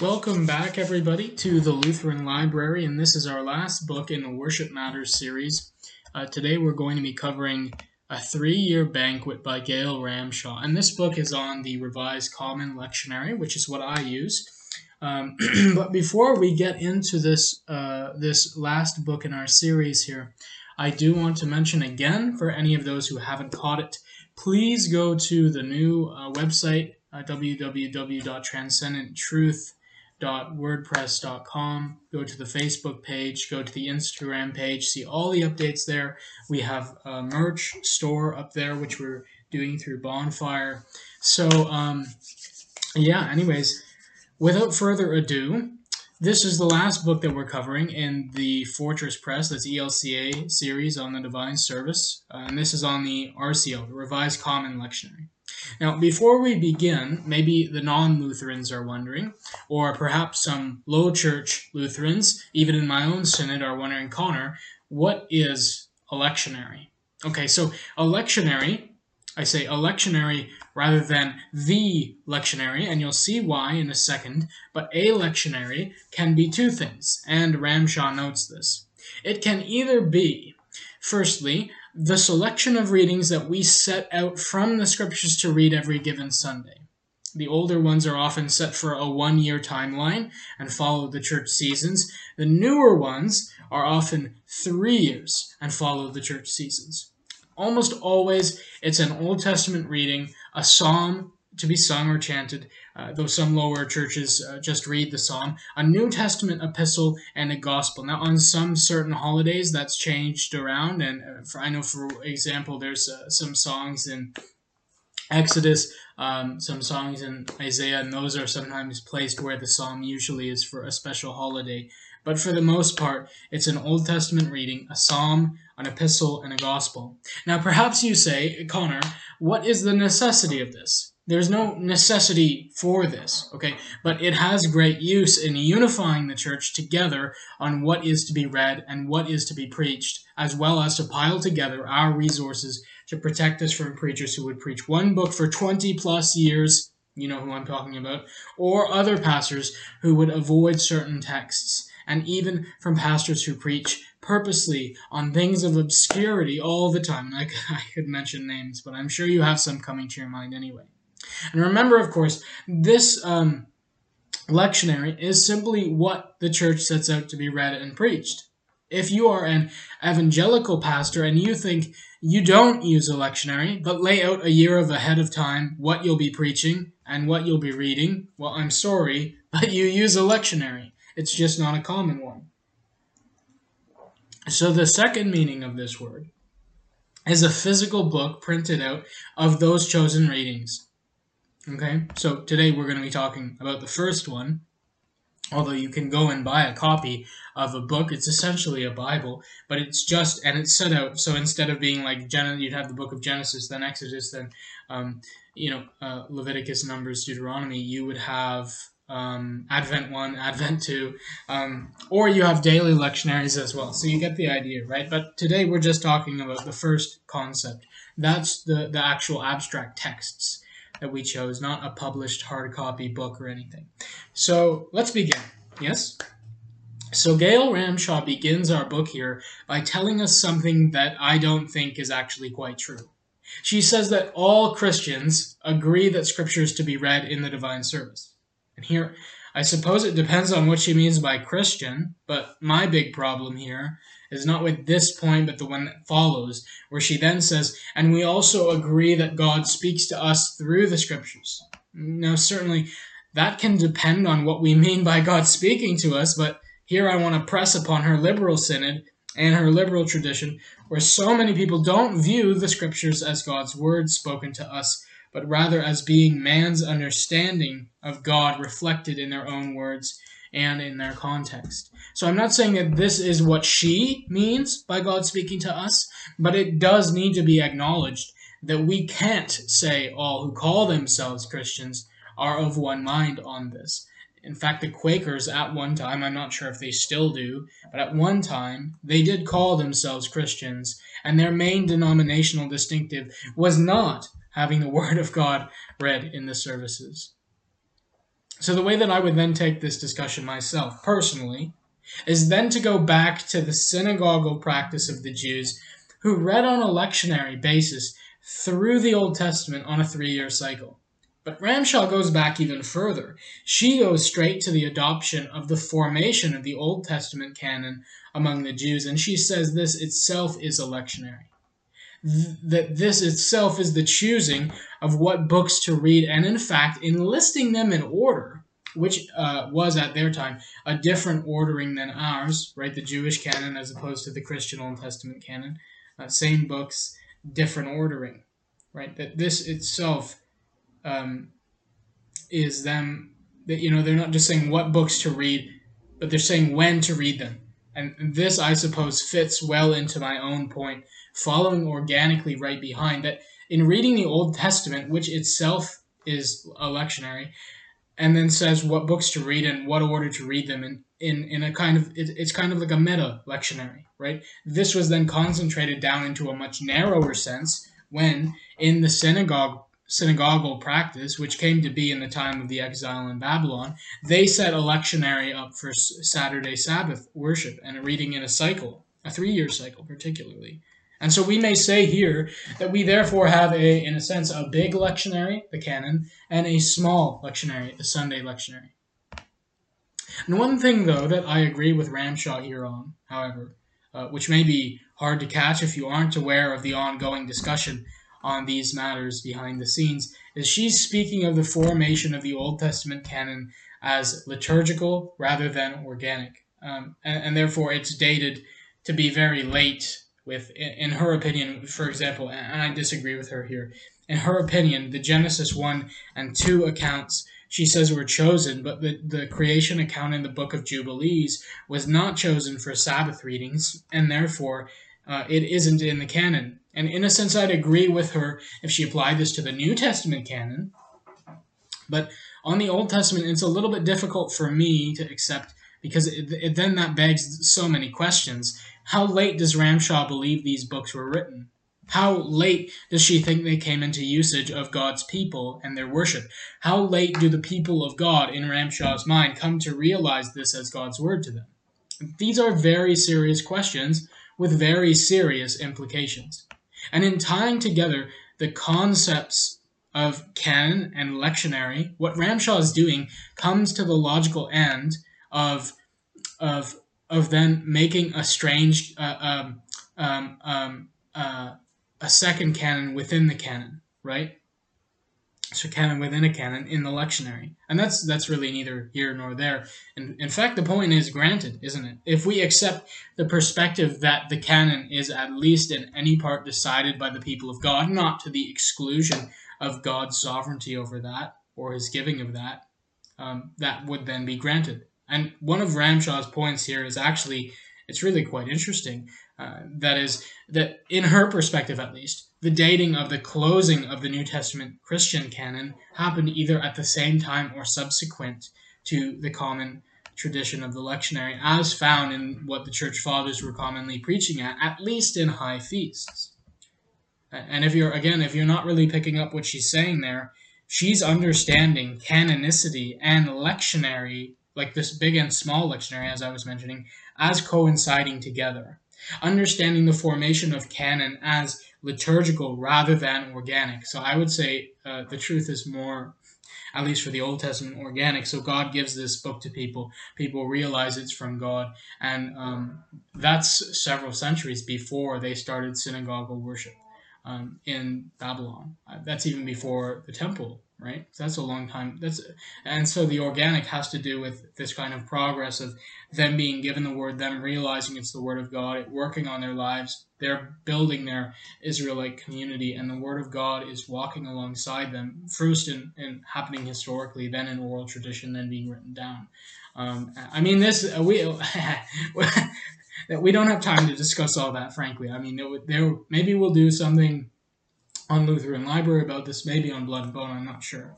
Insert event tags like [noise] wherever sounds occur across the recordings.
Welcome back, everybody, to the Lutheran Library, and this is our last book in the Worship Matters series. Uh, today we're going to be covering A Three Year Banquet by Gail Ramshaw, and this book is on the Revised Common Lectionary, which is what I use. Um, [clears throat] but before we get into this uh, this last book in our series here, I do want to mention again for any of those who haven't caught it, please go to the new uh, website uh, www.transcendenttruth.com wordpress.com go to the facebook page go to the instagram page see all the updates there. We have a merch store up there which we're doing through bonfire. So um, yeah anyways without further ado this is the last book that we're covering in the fortress press that's elca series on the divine service uh, and this is on the rcl the revised common lectionary now, before we begin, maybe the non Lutherans are wondering, or perhaps some low church Lutherans, even in my own synod, are wondering, Connor, what is electionary? Okay, so electionary, I say electionary rather than the lectionary, and you'll see why in a second, but a lectionary can be two things, and Ramshaw notes this. It can either be, firstly, the selection of readings that we set out from the scriptures to read every given Sunday. The older ones are often set for a one year timeline and follow the church seasons. The newer ones are often three years and follow the church seasons. Almost always, it's an Old Testament reading, a psalm to be sung or chanted, uh, though some lower churches uh, just read the psalm, a New Testament epistle, and a gospel. Now, on some certain holidays, that's changed around, and uh, for, I know, for example, there's uh, some songs in Exodus, um, some songs in Isaiah, and those are sometimes placed where the psalm usually is for a special holiday. But for the most part, it's an Old Testament reading, a psalm, an epistle, and a gospel. Now, perhaps you say, Connor, what is the necessity of this? There's no necessity for this, okay? But it has great use in unifying the church together on what is to be read and what is to be preached, as well as to pile together our resources to protect us from preachers who would preach one book for 20 plus years, you know who I'm talking about, or other pastors who would avoid certain texts, and even from pastors who preach purposely on things of obscurity all the time. I, [laughs] I could mention names, but I'm sure you have some coming to your mind anyway. And remember, of course, this um, lectionary is simply what the church sets out to be read and preached. If you are an evangelical pastor and you think you don't use a lectionary, but lay out a year of ahead of time what you'll be preaching and what you'll be reading, well, I'm sorry, [laughs] but you use a lectionary. It's just not a common one. So the second meaning of this word is a physical book printed out of those chosen readings. Okay, so today we're going to be talking about the first one. Although you can go and buy a copy of a book, it's essentially a Bible, but it's just and it's set out. So instead of being like Gen- you'd have the book of Genesis, then Exodus, then um, you know uh, Leviticus, Numbers, Deuteronomy. You would have um, Advent one, [laughs] Advent two, um, or you have daily lectionaries as well. So you get the idea, right? But today we're just talking about the first concept. That's the the actual abstract texts that we chose, not a published hard copy book or anything. So let's begin. Yes? So Gail Ramshaw begins our book here by telling us something that I don't think is actually quite true. She says that all Christians agree that Scripture is to be read in the divine service. And here, I suppose it depends on what she means by Christian, but my big problem here is not with this point, but the one that follows, where she then says, And we also agree that God speaks to us through the scriptures. Now, certainly, that can depend on what we mean by God speaking to us, but here I want to press upon her liberal synod and her liberal tradition, where so many people don't view the scriptures as God's words spoken to us, but rather as being man's understanding of God reflected in their own words and in their context. So I'm not saying that this is what she means by God speaking to us, but it does need to be acknowledged that we can't say all who call themselves Christians are of one mind on this. In fact, the Quakers at one time, I'm not sure if they still do, but at one time, they did call themselves Christians, and their main denominational distinctive was not having the [laughs] Word of God read in the services. So the way that I would then take this discussion myself, personally, is then to go back to the synagogal practice of the Jews who read on a lectionary basis through the Old Testament on a three year cycle. But Ramshaw goes back even further. She goes straight to the adoption of the formation of the Old Testament canon among the Jews, and she says this itself is a lectionary. Th- that this itself is the choosing of what books to read, and in fact, enlisting them in order, which uh, was at their time a different ordering than ours, right? The Jewish canon as opposed to the Christian Old Testament canon. Uh, same books, different ordering, right? That this itself um, is them that you know they're not just saying what books to read, but they're saying when to read them. And this, I suppose, fits well into my own point, following organically right behind that in reading the Old Testament, which itself is a lectionary, and then says what books to read and what order to read them in, in, in a kind of it, it's kind of like a meta lectionary right this was then concentrated down into a much narrower sense when in the synagogue synagogal practice, which came to be in the time of the exile in Babylon, they set a lectionary up for Saturday Sabbath worship and a reading in a cycle, a three year cycle particularly. And so we may say here that we therefore have a, in a sense, a big lectionary, the canon, and a small lectionary, the Sunday lectionary. And one thing, though, that I agree with Ramshaw here on, however, uh, which may be hard to catch if you aren't aware of the ongoing discussion on these matters behind the scenes is she's speaking of the formation of the Old Testament canon as liturgical rather than organic. Um, and, and, therefore it's dated to be very late with in, her opinion for example and i disagree with her here in her opinion the genesis 1 and 2 accounts she says were chosen but the, the creation account in the book of jubilees was not chosen for sabbath readings and therefore uh, it isn't in the canon and in a sense, I'd agree with her if she applied this to the New Testament canon. But on the Old Testament, it's a little bit difficult for me to accept because it, it, then that begs so many questions. How late does Ramshaw believe these books were written? How late does she think they came into usage of God's people and their worship? How late do the people of God, in Ramshaw's mind, come to realize this as God's word to them? These are very serious questions with very serious implications. And in tying together the concepts of canon and lectionary, what Ramshaw is doing comes to the logical end of of of then making a strange uh, um, um, um, uh, a second canon within the canon, right? so canon within a canon in the lectionary. And that's that's really neither here nor there. And in fact the point is granted, isn't it? If we accept the perspective that the canon is at least in any part decided by the people of God, not to the exclusion of God's sovereignty over that or his giving of that, um, that would then be granted. And one of Ramshaw's points here is actually it's really quite interesting. Uh, that is that in her perspective at least the dating of the closing of the New Testament Christian canon happened either at the same time or subsequent to the common tradition of the lectionary, as found in what the church fathers were commonly preaching at, at least in high feasts. And if you're, again, if you're not really picking up what she's saying there, she's understanding canonicity and lectionary, like this big and small lectionary, as I was mentioning, as coinciding together. Understanding the formation of canon as liturgical rather than organic. So I would say uh, the truth is more, at least for the Old Testament, organic. So God gives this book to people. People realize it's from God, and um, that's several centuries before they started synagogal worship um, in Babylon. Uh, that's even before the temple right? That's a long time. That's and so the organic has to do with this kind of progress of them being given the word, them realizing it's the word of God, it working on their lives. They're building their Israelite community, and the word of God is walking alongside them, first in, in happening historically, then in oral tradition, then being written down. Um, I mean, this we [laughs] that we don't have time to discuss all that. Frankly, I mean, there, there maybe we'll do something on Lutheran Library about this, maybe on Blood and Bone, I'm not sure.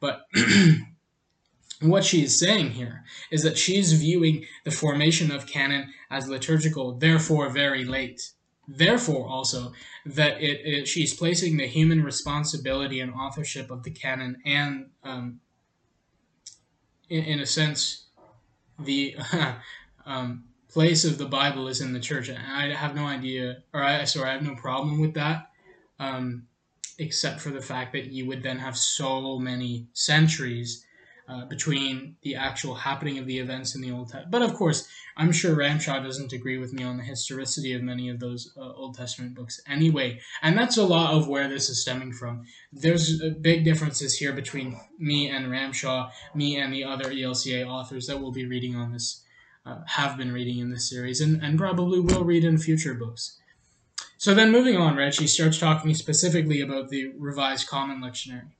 But [clears throat] what she is saying here is that she's viewing the formation of canon as liturgical, therefore very late. Therefore, also, that it, it she's placing the human responsibility and authorship of the canon and um, in, in a sense, the [laughs] um, place of the Bible is in the church. And I have no idea, or I sorry, I have no problem with that, um, except for the fact that you would then have so many centuries uh, between the actual happening of the events in the Old Testament. But of course, I'm sure Ramshaw doesn't agree with me on the historicity of many of those uh, Old Testament books anyway. And that's a lot of where this is stemming from. There's big differences here between me and Ramshaw, me and the other ELCA authors that we'll be reading on this, uh, have been reading in this series, and, and probably will read in future books. So then moving on, Reg, she starts talking specifically about the Revised Common Lectionary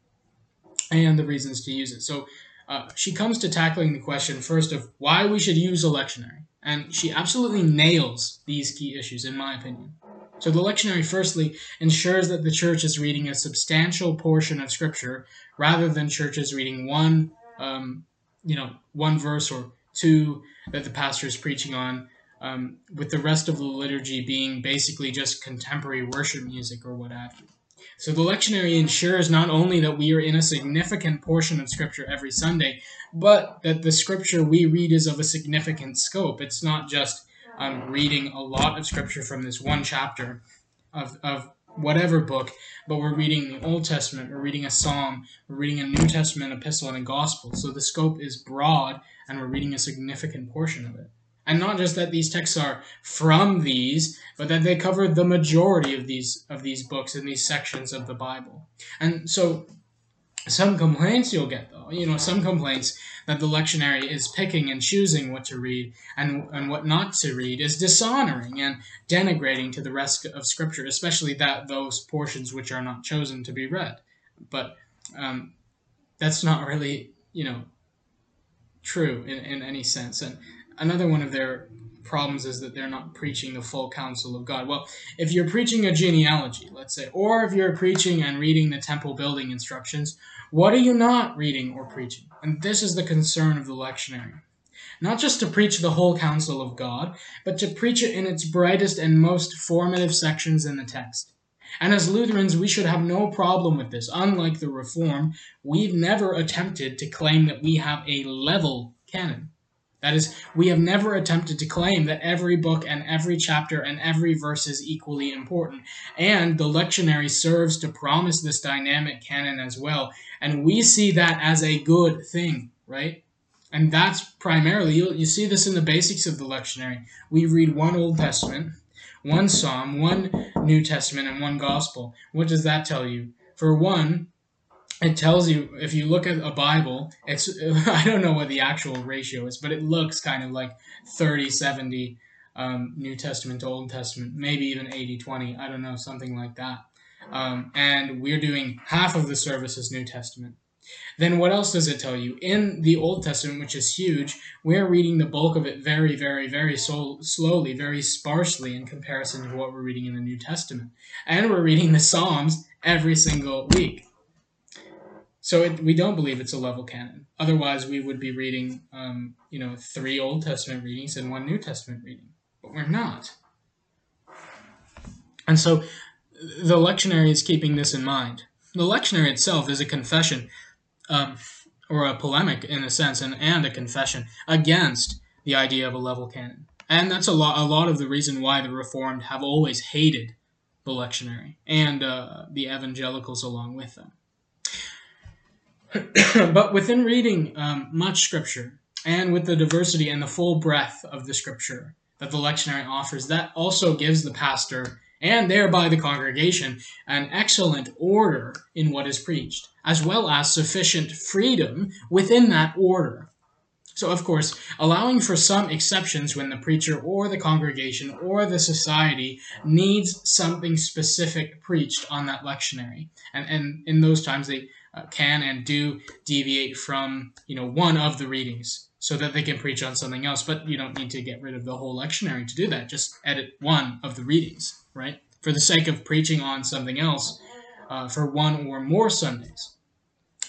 and the reasons to use it. So uh, she comes to tackling the question first of why we should use a lectionary, and she absolutely nails these key issues, in my opinion. So the lectionary, firstly, ensures that the church is reading a substantial portion of Scripture rather than churches reading one, um, you know, one verse or two that the pastor is preaching on, um, with the rest of the liturgy being basically just contemporary worship music or what have you. So the lectionary ensures not only that we are in a significant portion of Scripture every Sunday, but that the Scripture we read is of a significant scope. It's not just um, reading a lot of Scripture from this one chapter of, of whatever book, but we're reading the Old Testament, we're reading a Psalm, we're reading a New Testament epistle and a Gospel. So the scope is broad, and we're reading a significant portion of it. And not just that these texts are from these, but that they cover the majority of these of these books and these sections of the Bible. And so some complaints you'll get though, you know, some complaints that the lectionary is picking and choosing what to read and, and what not to read is dishonoring and denigrating to the rest of Scripture, especially that those portions which are not chosen to be read. But um, that's not really, you know, true in, in any sense. And another one of their problems is that they're not preaching the full counsel of God. Well, if you're preaching a genealogy, let's say, or if you're preaching and reading the temple building instructions, what are you not reading or preaching? And this is the concern of the lectionary. Not just to preach the whole counsel of God, but to preach it in its brightest and most formative sections in the text. And as Lutherans, we should have no problem with this. Unlike the Reformed, we've never attempted to claim that we have a level canon. That is, we have never attempted to claim that every book and every chapter and every verse is equally important. And the lectionary serves to promise this dynamic canon as well. And we see that as a good thing, right? And that's primarily, you, you see this in the basics of the lectionary. We read one Old Testament, one Psalm, one New Testament, and one Gospel. What does that tell you? For one, it tells you if you look at a bible it's [laughs] i don't know what the actual ratio is but it looks kind of like 30 70 um, new testament to old testament maybe even 80 20 i don't know something like that. Um, and we're doing half of the service as new testament. Then what else does it tell you? In the old testament which is huge we're reading the bulk of it very very very so- slowly very sparsely in comparison to what we're reading in the new testament. And we're reading the psalms every single week so it, we don't believe it's a level canon. Otherwise, we would be reading, um, you know, three Old Testament readings and one New Testament reading. But we're not. And so the lectionary is keeping this in mind. The lectionary itself is a confession, um, or a polemic in a sense, and, and a confession against the idea of a level canon. And that's a lot, a lot of the reason why the Reformed have always hated the lectionary and uh, the evangelicals along with them. [coughs] but within reading um, much scripture and with the diversity and the full breadth of the scripture that the lectionary offers, that also gives the pastor and thereby the congregation an excellent order in what is preached, as well as sufficient freedom within that order. So, of course, allowing for some exceptions when the preacher or the congregation or the society needs something specific preached on that lectionary. And, and in those times, they uh, can and do deviate from you know one of the readings so that they can preach on something else. But you don't need to get rid of the whole lectionary to do that. Just edit one of the readings right? For the sake of preaching on something else uh, for one or more sundays.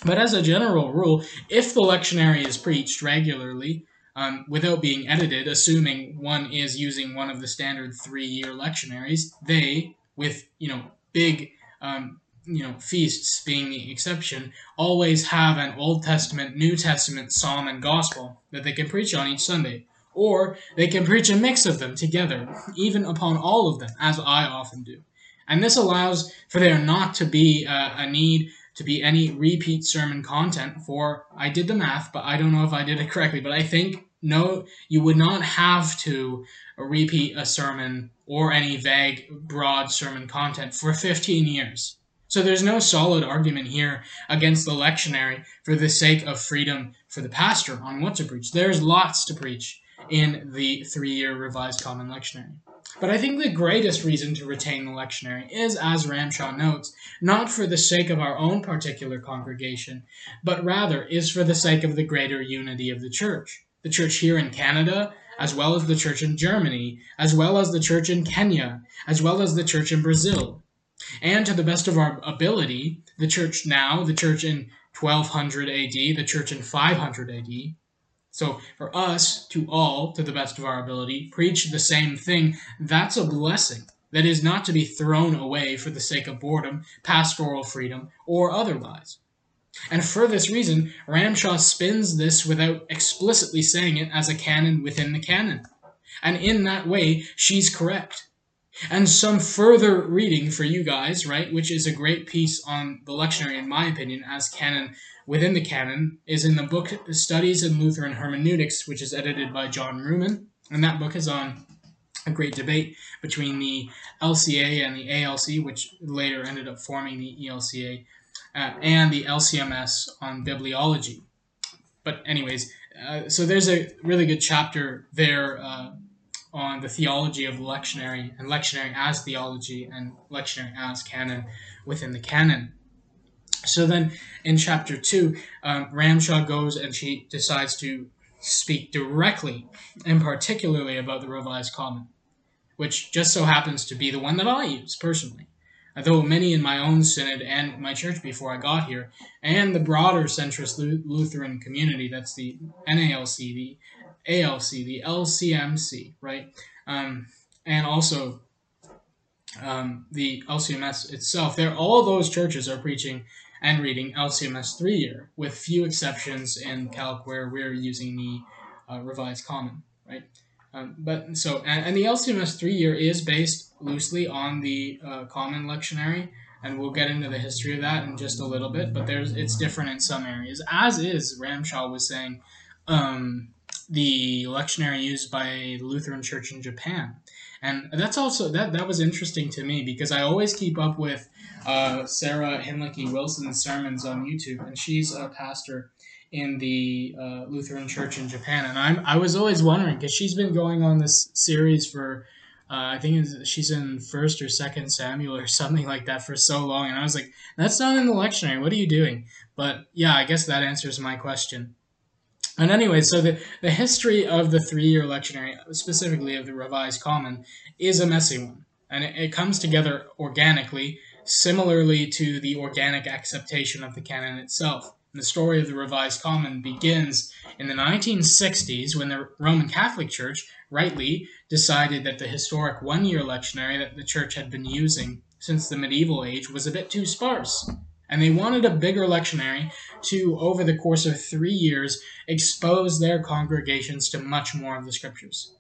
But as a general rule if the lectionary is preached regularly um, without being edited assuming one is using one of the standard three year lectionaries they with you know big um, you know, feasts being the exception, always have an Old Testament, New Testament psalm and gospel that they can preach on each Sunday. Or they can preach a mix of them together, even upon all of them, as I often do. And this allows for there not to be a, a need to be any repeat sermon content for, I did the math, but I don't know if I did it correctly, but I think no, you would not have to repeat a sermon or any vague, broad sermon content for 15 years. So there's no solid argument here against the lectionary for the sake of freedom for the pastor on what to preach. There's lots to preach in the three year Revised Common Lectionary. But I think the greatest reason to retain the lectionary is, as Ramshaw notes, not for the sake of our own particular congregation, but rather is for the sake of the greater unity of the church. The church here in Canada, as well as the church in Germany, as well as the church in Kenya, as well as the church in Brazil. And to the best of our ability, the church now, the church in 1200 AD, the church in 500 AD. So for us to all, to the best of our ability, preach the same thing, that's a blessing that is not to be thrown away for the sake of boredom, pastoral freedom, or otherwise. And for this reason, Ramshaw spins this without explicitly saying it as a canon within the canon. And in that way, she's correct. And some further reading for you guys, right, which is a great piece on the lectionary, in my opinion, as canon within the canon, is in the book Studies in Lutheran Hermeneutics, which is edited by John Reumann. And that book is on a great debate between the LCA and the ALC, which later ended up forming the ELCA, uh, and the LCMS on bibliology. But, anyways, uh, so there's a really good chapter there uh, on the theology of lectionary and lectionary as theology and lectionary as canon within the canon. So then in chapter 2, um, Ramshaw goes and she decides to speak directly and particularly about the Revised Common, which just so happens to be the one that I use personally though many in my own synod and my church before I got here, and the broader centrist Lutheran community, that's the NALC, the ALC, the LCMC, right? Um, and also um, the LCMS itself. There, all those churches are preaching and reading LCMS three year, with few exceptions in Calc where we're using the uh, Revised Common, right? Um, but so, and, and, the LCMS three year is based loosely on the uh, Common Lectionary, and we'll get into the history of that in just a little bit. But there's it's different in some areas, as is Ramshaw was saying, um, the lectionary used by the Lutheran Church in Japan, and that's also that that was interesting to me because I always keep up with uh, Sarah Hinlicky Wilson's sermons on YouTube, and she's a pastor in the uh, Lutheran Church in Japan, and I'm I was always wondering because she's been going on this series for uh, I think she's in First or Second Samuel or something like that for so long, and I was like, that's not in the lectionary. What are you doing? But yeah, I guess that answers my question. And anyway, so the, the history of the three year lectionary, specifically of the Revised Common, is a messy one. And it, it comes together organically, similarly to the organic acceptation of the canon itself. And The story of the Revised Common begins in the 1960s when the Roman Catholic Church rightly decided that the historic one year lectionary that the church had been using since the medieval age was a bit too sparse. And they wanted a bigger lectionary to, over the course of three years, expose their congregations to much more of the scriptures.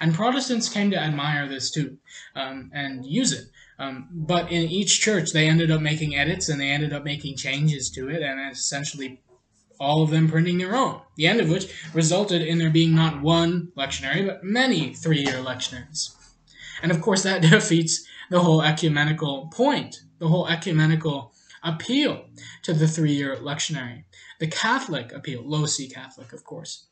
And Protestants came to admire this too um, and use it. Um, but in each church, they ended up making edits and they ended up making changes to it, and essentially all of them printing their own. The end of which resulted in there being not one lectionary, but many three year lectionaries. And of course, that [laughs] defeats the whole ecumenical point, the whole ecumenical appeal to the three year lectionary, the Catholic appeal, low C Catholic, of course.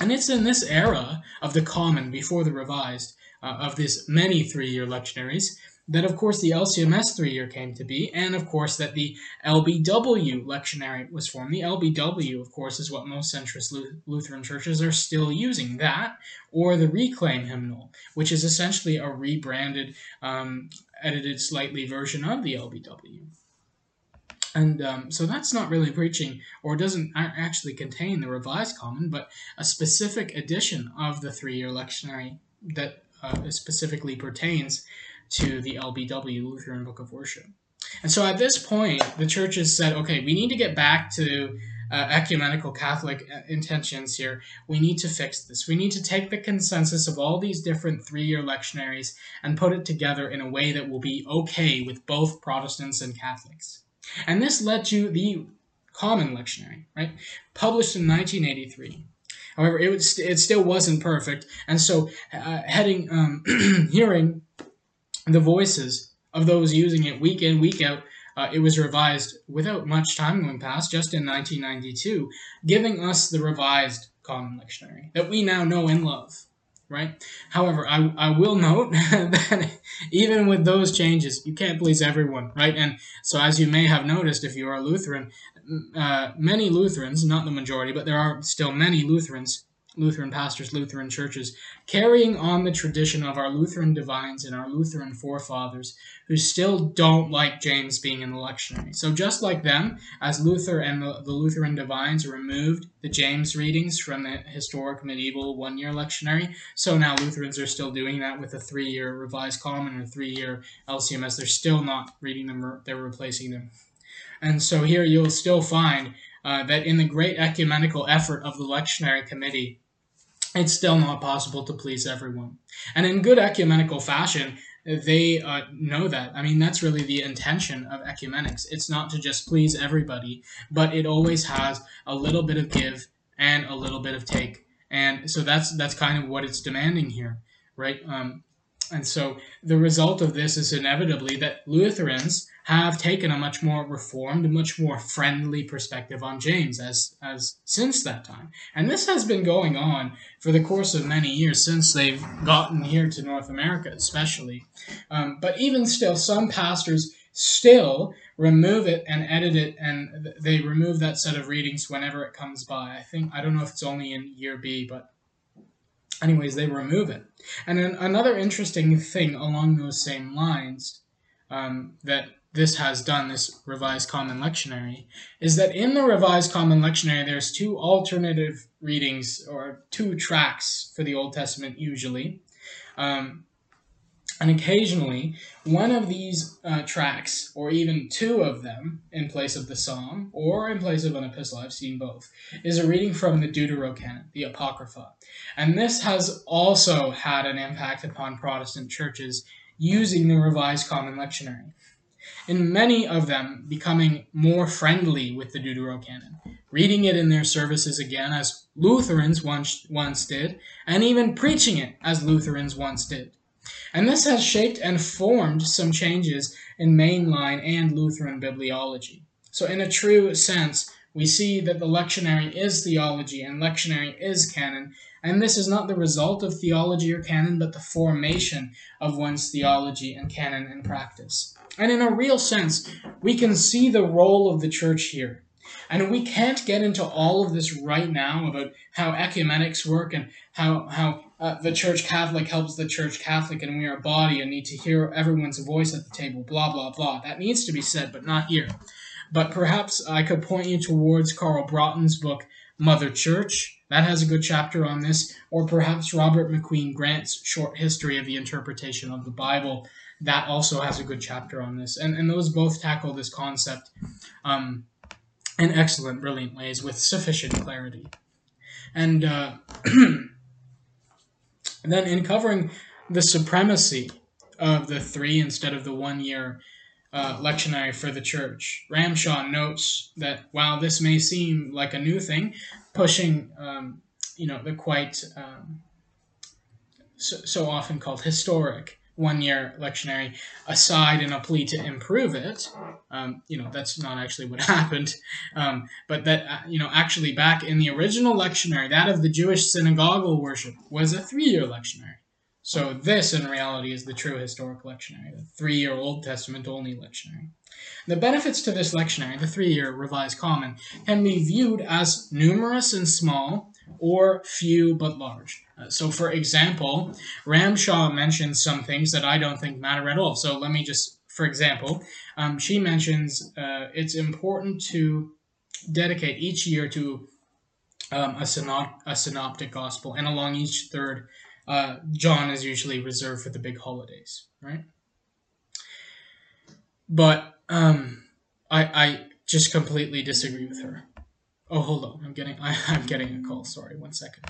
And it's in this era of the common before the revised, uh, of this many three year lectionaries, that of course the LCMS three year came to be, and of course that the LBW lectionary was formed. The LBW, of course, is what most centrist Lutheran churches are still using. That or the Reclaim hymnal, which is essentially a rebranded, um, edited slightly version of the LBW. And um, so that's not really preaching, or doesn't actually contain the Revised Common, but a specific edition of the three year lectionary that uh, specifically pertains to the LBW, Lutheran Book of Worship. And so at this point, the church has said, okay, we need to get back to uh, ecumenical Catholic uh, intentions here. We need to fix this. We need to take the consensus of all these different three year lectionaries and put it together in a way that will be okay with both Protestants and Catholics. And this led to the Common Lectionary, right? Published in 1983. However, it, was, it still wasn't perfect, and so uh, heading, um, [clears throat] hearing the voices of those using it week in, week out, uh, it was revised without much time going past, just in 1992, giving us the revised Common Lectionary that we now know and love. Right. However, I, I will note [laughs] that even with those changes, you can't please everyone, right? And so, as you may have noticed, if you are a Lutheran, uh, many Lutherans, not the majority, but there are still many Lutherans Lutheran pastors, Lutheran churches, carrying on the tradition of our Lutheran divines and our Lutheran forefathers who still don't like James being in the lectionary. So, just like them, as Luther and the, the Lutheran divines removed the James readings from the historic medieval one year lectionary, so now Lutherans are still doing that with a three year revised common or three year LCMS. They're still not reading them, they're replacing them. And so, here you'll still find uh, that in the great ecumenical effort of the lectionary committee, it's still not possible to please everyone. And in good ecumenical fashion, they uh, know that. I mean, that's really the intention of ecumenics. It's not to just please everybody, but it always has a little bit of give and a little bit of take. And so that's that's kind of what it's demanding here, right? Um, and so the result of this is inevitably that Lutherans have taken a much more reformed, much more friendly perspective on James as, as since that time. And this has been going on for the course of many years since they've gotten here to North America, especially. Um, but even still, some pastors still remove it and edit it, and they remove that set of readings whenever it comes by. I think, I don't know if it's only in year B, but anyways, they remove it. And then another interesting thing along those same lines um, that this has done, this revised common lectionary, is that in the revised common lectionary, there's two alternative readings or two tracks for the Old Testament usually. Um, and occasionally, one of these uh, tracks, or even two of them, in place of the psalm or in place of an epistle, I've seen both, is a reading from the Deuterocanon, the Apocrypha. And this has also had an impact upon Protestant churches using the Revised Common Lectionary in many of them becoming more friendly with the Deuterocanon, reading it in their services again as Lutherans once, once did, and even preaching it as Lutherans once did. And this has shaped and formed some changes in mainline and Lutheran bibliology. So, in a true sense, we see that the lectionary is theology and lectionary is canon, and this is not the result of theology or canon, but the formation of one's theology and canon and practice. And in a real sense, we can see the role of the church here. And we can't get into all of this right now about how ecumenics work and how, how uh, the Church Catholic helps the Church Catholic and we are a body and need to hear everyone's voice at the table, blah, blah, blah. That needs to be said, but not here. But perhaps I could point you towards Carl Braaten's book, Mother Church. That has a good chapter on this. Or perhaps Robert McQueen Grant's short history of the interpretation of the Bible that also has a good chapter on this. And, and those both tackle this concept um, in excellent, brilliant ways with sufficient clarity. And, uh, [clears throat] and then in covering the supremacy of the three instead of the one year uh, lectionary for the church, Ramshaw notes that while this may seem like a new thing, pushing um, you know the quite um, so, so often called historic one year lectionary aside in a plea to improve it. Um, you know, that's not actually what [laughs] happened. Um, but that, uh, you know, actually back in the original lectionary, that of the Jewish synagogal worship was a three year lectionary. So this, in reality, is the true historic lectionary, the three year Old Testament only lectionary. The benefits to this lectionary, the three year Revised Common, can be viewed as numerous and small or few but large. Uh, so, for example, Ramshaw mentions some things that I don't think matter at all. So, let me just, for example, um, she mentions uh, it's important to dedicate each year to um, a, synop- a synoptic gospel, and along each third, uh, John is usually reserved for the big holidays, right? But Um, I I just completely disagree with her. Oh, hold on. I'm getting [laughs] I, I'm getting a call. Sorry, one second.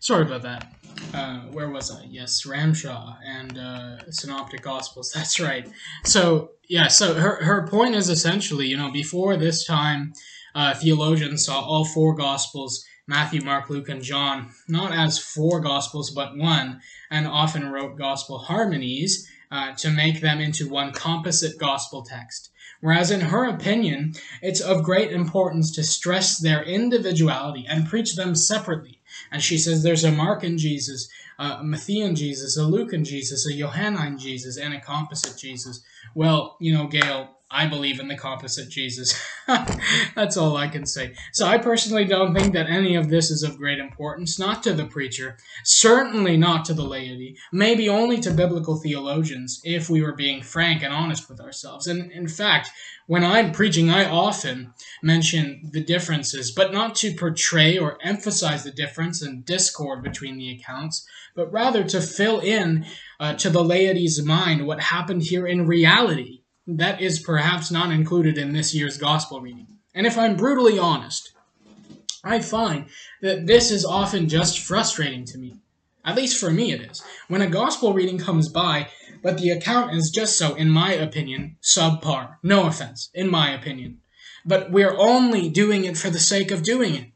Sorry about that. Uh, where was I? Yes, Ramshaw and uh, Synoptic Gospels. [laughs] That's right. So yeah, so her her point is essentially, you know, before this time, uh, theologians saw all four Gospels Matthew, Mark, Luke, and John not as four Gospels but one, and often wrote Gospel harmonies uh, to make them into one composite Gospel text. Whereas, in her opinion, it's of great importance to stress their individuality and preach them separately. And she says there's a Markan Jesus, a Matthean Jesus, a Lucan Jesus, a Johannine Jesus, and a composite Jesus. Well, you know, Gail, I believe in the composite Jesus. [laughs] That's all I can say. So I personally don't think that any of this is of great importance, not to the preacher, certainly not to the laity, maybe only to biblical theologians, if we were being frank and honest with ourselves. And in fact, when I'm preaching, I often mention the differences, but not to portray or emphasize the difference and discord between the accounts, but rather to fill in uh, to the laity's mind what happened here in reality that is perhaps not included in this year's gospel reading. And if I'm brutally honest, I find that this is often just frustrating to me. At least for me, it is. When a gospel reading comes by, but the account is just so, in my opinion, subpar. No offense, in my opinion. But we're only doing it for the sake of doing it.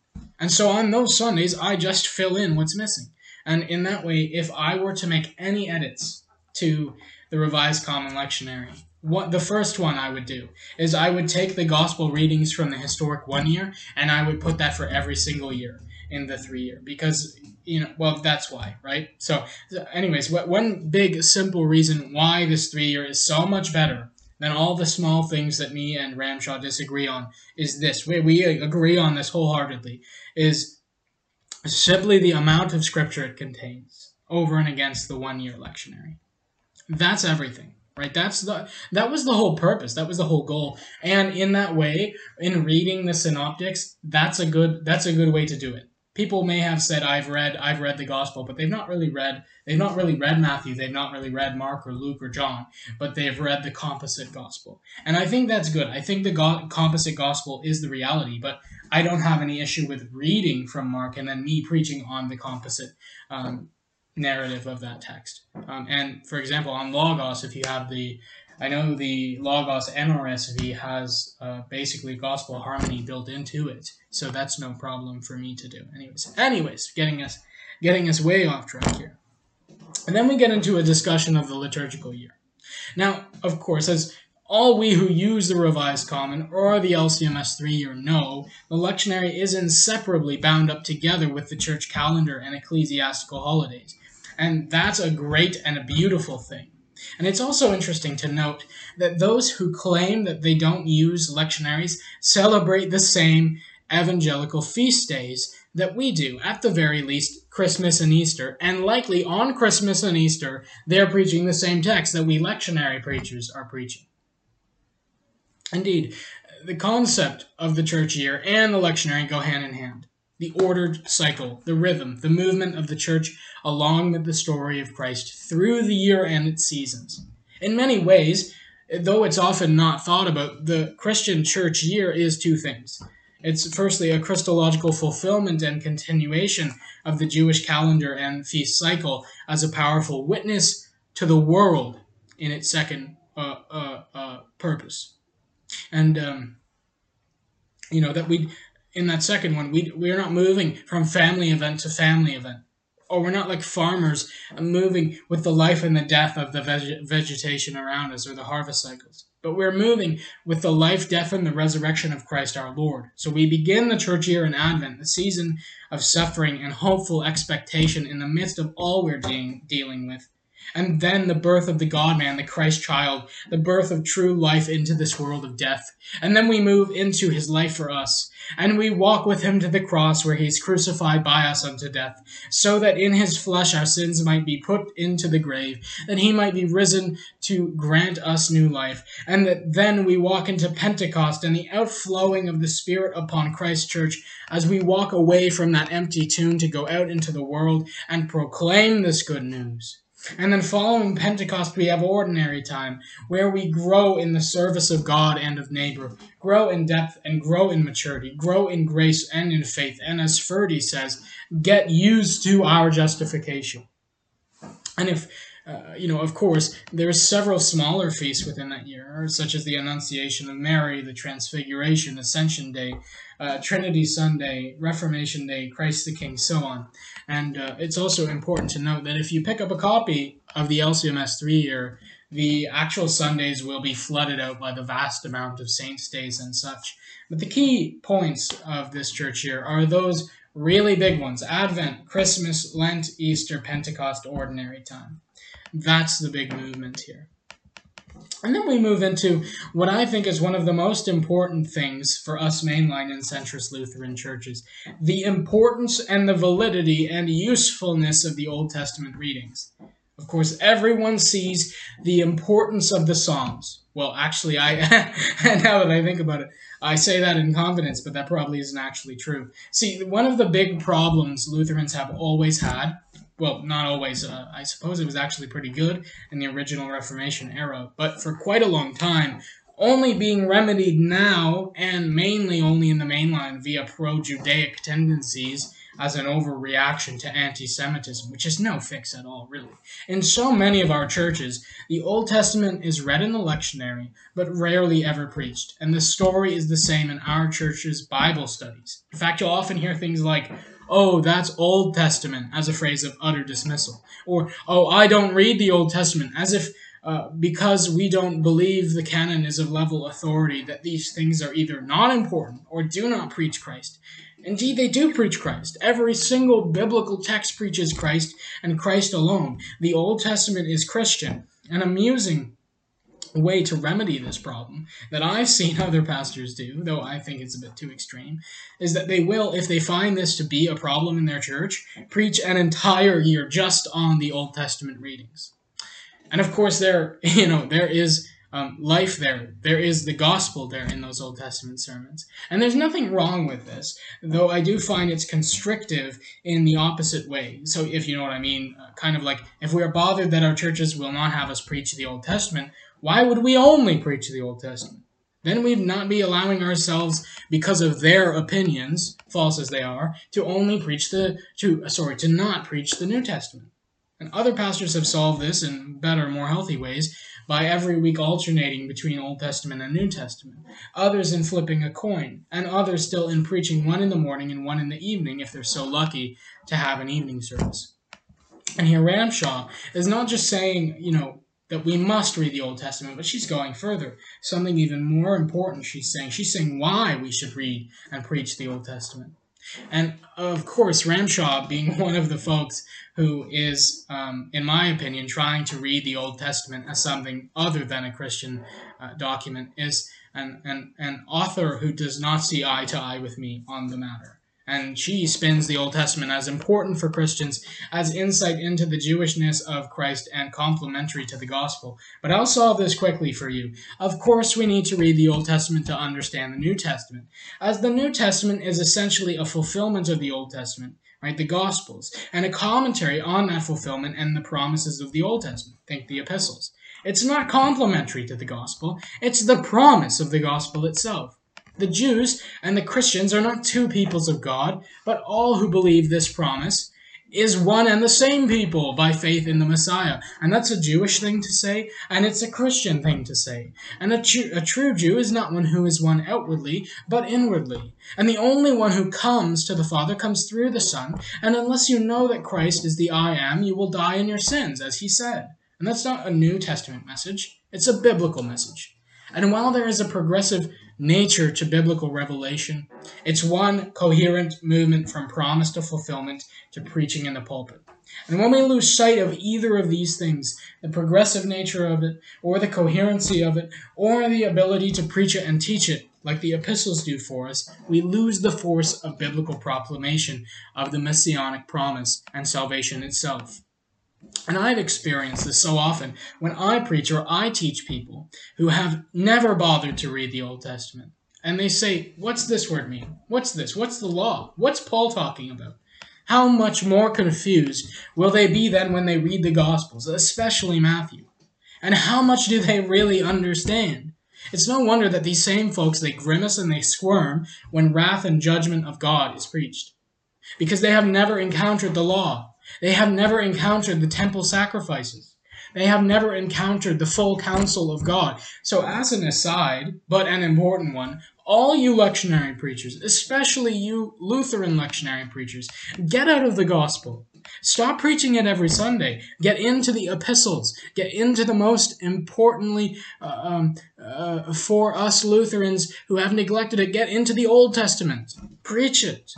And so on those Sundays, I just fill in what's missing. And in that way, if I were to make any edits to the Revised Common Lectionary, what the first one I would do is I would take the gospel readings from the historic one year and I would put that for every single year in the three year because you know well that's why right? So anyways one big simple reason why this three year is so much better than all the small things that me and Ramshaw disagree on is this. We, we agree on this wholeheartedly is simply the amount of scripture it contains over and against the one year lectionary. That's everything right? That's the that was the whole purpose. That was the whole goal. And in that way in reading the synoptics that's a good that's a good way to do it. People may have said i've read i've read the gospel but they've not really read they've not really read matthew they've not really read mark or luke or john but they've read the composite gospel. And i think that's good. I think the go- composite gospel is the reality but i don't have any issue with reading from mark and then me preaching on the composite um, narrative of that text. Um, and for example, on Logos, if you have the, I know the Logos NRSV has uh, basically gospel harmony built into it, so that's no problem for me to do. Anyways, anyways, getting us getting us way off track here. And then we get into a discussion of the liturgical year. Now, of course, as all we who use the Revised Common or the LCMS 3 year know, the lectionary is inseparably bound up together with the church calendar and ecclesiastical holidays. And that's a great and a beautiful thing. And it's also interesting to note that those who claim that they don't use lectionaries celebrate the same evangelical feast days that we do, at the very least, Christmas and Easter. And likely on Christmas and Easter, they're preaching the same text that we lectionary preachers are preaching. Indeed, the concept of the church year and the lectionary go hand in hand the ordered cycle, the rhythm, the movement of the church along with the story of Christ through the year and its seasons. In many ways, though it's often not thought about, the Christian church year is two things. It's firstly a Christological fulfillment and continuation of the Jewish calendar and feast cycle as a powerful witness to the world in its second uh, uh, uh, purpose. And, um, you know, that we in that second one, we we're not moving from family event to family event, or we're not like farmers uh, moving with the life and the death of the veg- vegetation around us or the harvest cycles. But we're moving with the life, death, and the resurrection of Christ our Lord. So we begin the church year in Advent, the season of suffering and hopeful expectation in the midst of all we're de- dealing with and then the birth of the God man, the Christ child, the birth of true life into this world of death. And then we move into his life for us, and we walk with him to the cross where he is crucified by us unto death, so that in his flesh our sins might be put into the grave, that he might be risen to grant us new life, and that then we walk into Pentecost and the outflowing of the Spirit upon Christ's church as we walk away from that empty tomb to go out into the world and proclaim this good news. And then following Pentecost, we have ordinary time, where we grow in the service of God and of neighbor, grow in depth and grow in maturity, grow in grace and in faith. And as Forde says, get used to our justification. And if uh, you know, of course, there's several smaller feasts within that year, such as the Annunciation of Mary, the Transfiguration, Ascension Day, uh, Trinity Sunday, Reformation Day, Christ the King, so on. And uh, it's also important to note that if you pick up a copy of the LCMS three year, the actual Sundays will be flooded out by the vast amount of saints' days and such. But the key points of this church year are those really big ones Advent, Christmas, Lent, Easter, Pentecost, Ordinary Time. That's the big movement here. And then we move into what I think is one of the most important things for us mainline and centrist Lutheran churches the importance and the validity and usefulness of the Old Testament readings. Of course, everyone sees the importance of the Psalms. Well, actually, I [laughs] now that I think about it, I say that in confidence, but that probably isn't actually true. See, one of the big problems Lutherans have always had well, not always. Uh, I suppose it was actually pretty good in the original Reformation era, but for quite a long time, only being remedied now, and mainly only in the mainline via pro Judaic tendencies as an overreaction to anti Semitism, which is no fix at all, really. In so many of our churches, the Old Testament is read in the lectionary, but rarely ever preached, and the story is the same in our church's Bible studies. In fact, you'll often hear things like, oh, that's Old Testament, as a phrase of utter dismissal. Or, oh, I don't read the Old Testament, as if uh, because we don't believe the canon is of level authority, that these things are either not important or do not preach Christ. Indeed, they do preach Christ. Every single biblical text preaches Christ and Christ alone. The Old Testament is Christian. An amusing way to remedy this problem that I've seen [laughs] other pastors do, though I think it's a bit too extreme, is that they will, if they find this to be a problem in their church, preach an entire year just on the Old Testament readings. And of course, there, [laughs] you know, there is um, life there. There is the gospel there in those Old Testament sermons. And there's nothing wrong with this, though I do find it's constrictive in the opposite way. So, if you know what I mean, uh, kind of like if we are bothered that our churches will not have us preach the Old Testament, why would we only preach the Old Testament? Then we'd not be allowing ourselves, because of their opinions, false as they are, to only preach the to sorry to not preach the New Testament. And other pastors have solved this in better, more healthy ways by every week alternating between Old Testament and New Testament. Others in flipping a coin, and others still in preaching one in the morning and one in the evening if they're so lucky to have an evening service. And here Ramshaw is not just saying, you know, that we must read the Old Testament, but she's going further. Something even more important, she's saying. She's saying why we should read and preach the Old Testament. And of course, Ramshaw, being [laughs] one of the folks who is, um, in my opinion, trying to read the Old Testament as something other than a Christian uh, document, is an, an, an author who does not see eye to eye with me on the matter and she spins the Old Testament as important for Christians as insight into the Jewishness of Christ and complementary to the gospel. But I'll solve this quickly for you. Of course, we need to read the Old Testament to understand the New Testament, as the New Testament is essentially a fulfillment of the Old Testament, right? The Gospels, and a commentary on that fulfillment and the promises of the Old Testament. Think the epistles. It's not complementary to the gospel, it's the promise of the gospel itself. The Jews and the Christians are not two peoples of God, but all who believe this promise is one and the same people by faith in the Messiah. And that's a Jewish thing to say, and it's a Christian thing to say. And a, tr- a true Jew is not one who is one outwardly, but inwardly. And the only one who comes to the Father comes through the Son, and unless you know that Christ is the I am, you will die in your sins, as he said. And that's not a New Testament message, it's a biblical message. And while there is a progressive nature to biblical revelation. It's one coherent movement from promise to fulfillment to preaching in the pulpit. And when we lose sight of either of these things, the progressive nature of it, or the coherency of it, or the ability to preach it and teach it, like the epistles do for us, we lose the force of biblical proclamation of the messianic promise and salvation itself. And I've experienced this so often when I preach or I teach people who have never bothered to read the Old Testament. And they say, What's this word mean? What's this? What's the law? What's Paul talking about? How much more confused will they be then when they read the Gospels, especially Matthew? And how much do they really understand? It's no wonder that these same folks they grimace and they squirm when wrath and judgment of God is preached. Because they have never encountered the law. They have never encountered the temple sacrifices. They have never encountered the full counsel of God. So, as an aside, but an important one, all you lectionary preachers, especially you Lutheran lectionary preachers, get out of the gospel. Stop preaching it every Sunday. Get into the epistles. Get into the most importantly uh, um, uh, for us Lutherans who have neglected it. Get into the Old Testament. Preach it.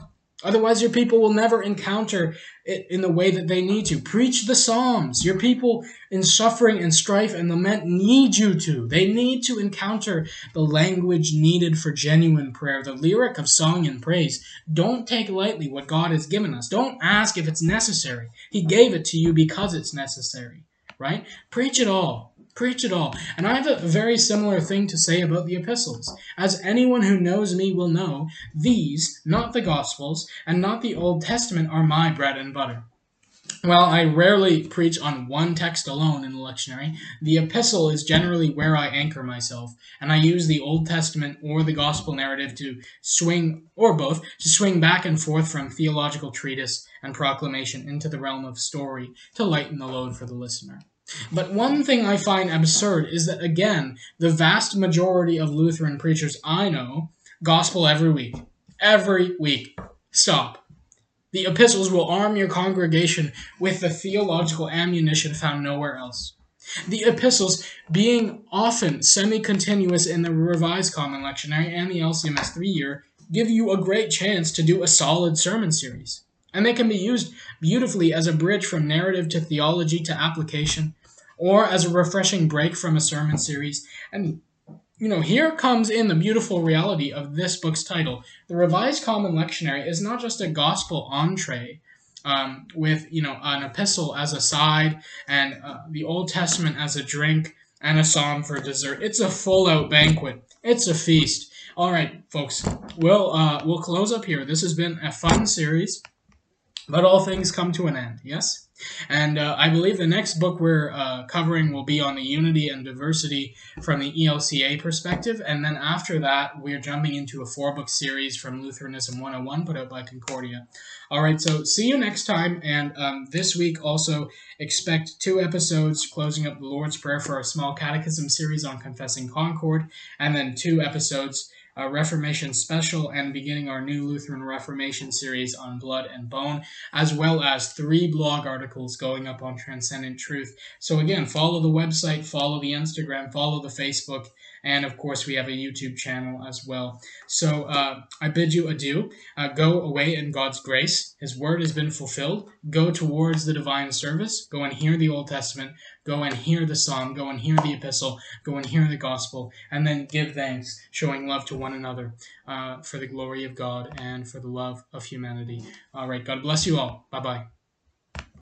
Otherwise, your people will never encounter it in the way that they need to. Preach the Psalms. Your people in suffering and strife and lament need you to. They need to encounter the language needed for genuine prayer, the lyric of song and praise. Don't take lightly what God has given us. Don't ask if it's necessary. He gave it to you because it's necessary, right? Preach it all. Preach it all. And I have a very similar thing to say about the epistles. As anyone who knows me will know, these, not the Gospels, and not the Old Testament, are my bread and butter. While I rarely preach on one text alone in the lectionary, the epistle is generally where I anchor myself, and I use the Old Testament or the Gospel narrative to swing, or both, to swing back and forth from theological treatise and proclamation into the realm of story to lighten the load for the listener. But one thing I find absurd is that, again, the vast majority of Lutheran preachers I know gospel every week. Every week. Stop. The epistles will arm your congregation with the theological ammunition found nowhere else. The epistles, being often semi continuous in the Revised Common Lectionary and the LCMS 3 year, give you a great chance to do a solid sermon series and they can be used beautifully as a bridge from narrative to theology to application, or as a refreshing break from a sermon series. And, you know, here comes in the beautiful reality of this book's title. The Revised Common Lectionary is not just a gospel entree. Um, with you know an epistle as a side and uh, the Old Testament as a drink and a psalm for dessert. It's a full out banquet. It's a feast. All right, folks. We'll uh, we'll close up here. This has been a fun series. But all things come to an end, yes? And uh, I believe the next book we're uh, covering will be on the unity and diversity from the ELCA perspective. And then after that, we're jumping into a four book series from Lutheranism 101 put out by Concordia. All right, so see you next time. And um, this week also expect two episodes closing up the Lord's Prayer for our small catechism series on confessing Concord, and then two episodes a Reformation special and beginning our new Lutheran Reformation series on blood and bone, as well as three blog articles going up on Transcendent Truth. So, again, follow the website, follow the Instagram, follow the Facebook, and of course, we have a YouTube channel as well. So, uh, I bid you adieu. Uh, go away in God's grace. His word has been fulfilled. Go towards the divine service. Go and hear the Old Testament. Go and hear the psalm, go and hear the epistle, go and hear the gospel, and then give thanks, showing love to one another uh, for the glory of God and for the love of humanity. All right, God bless you all. Bye bye.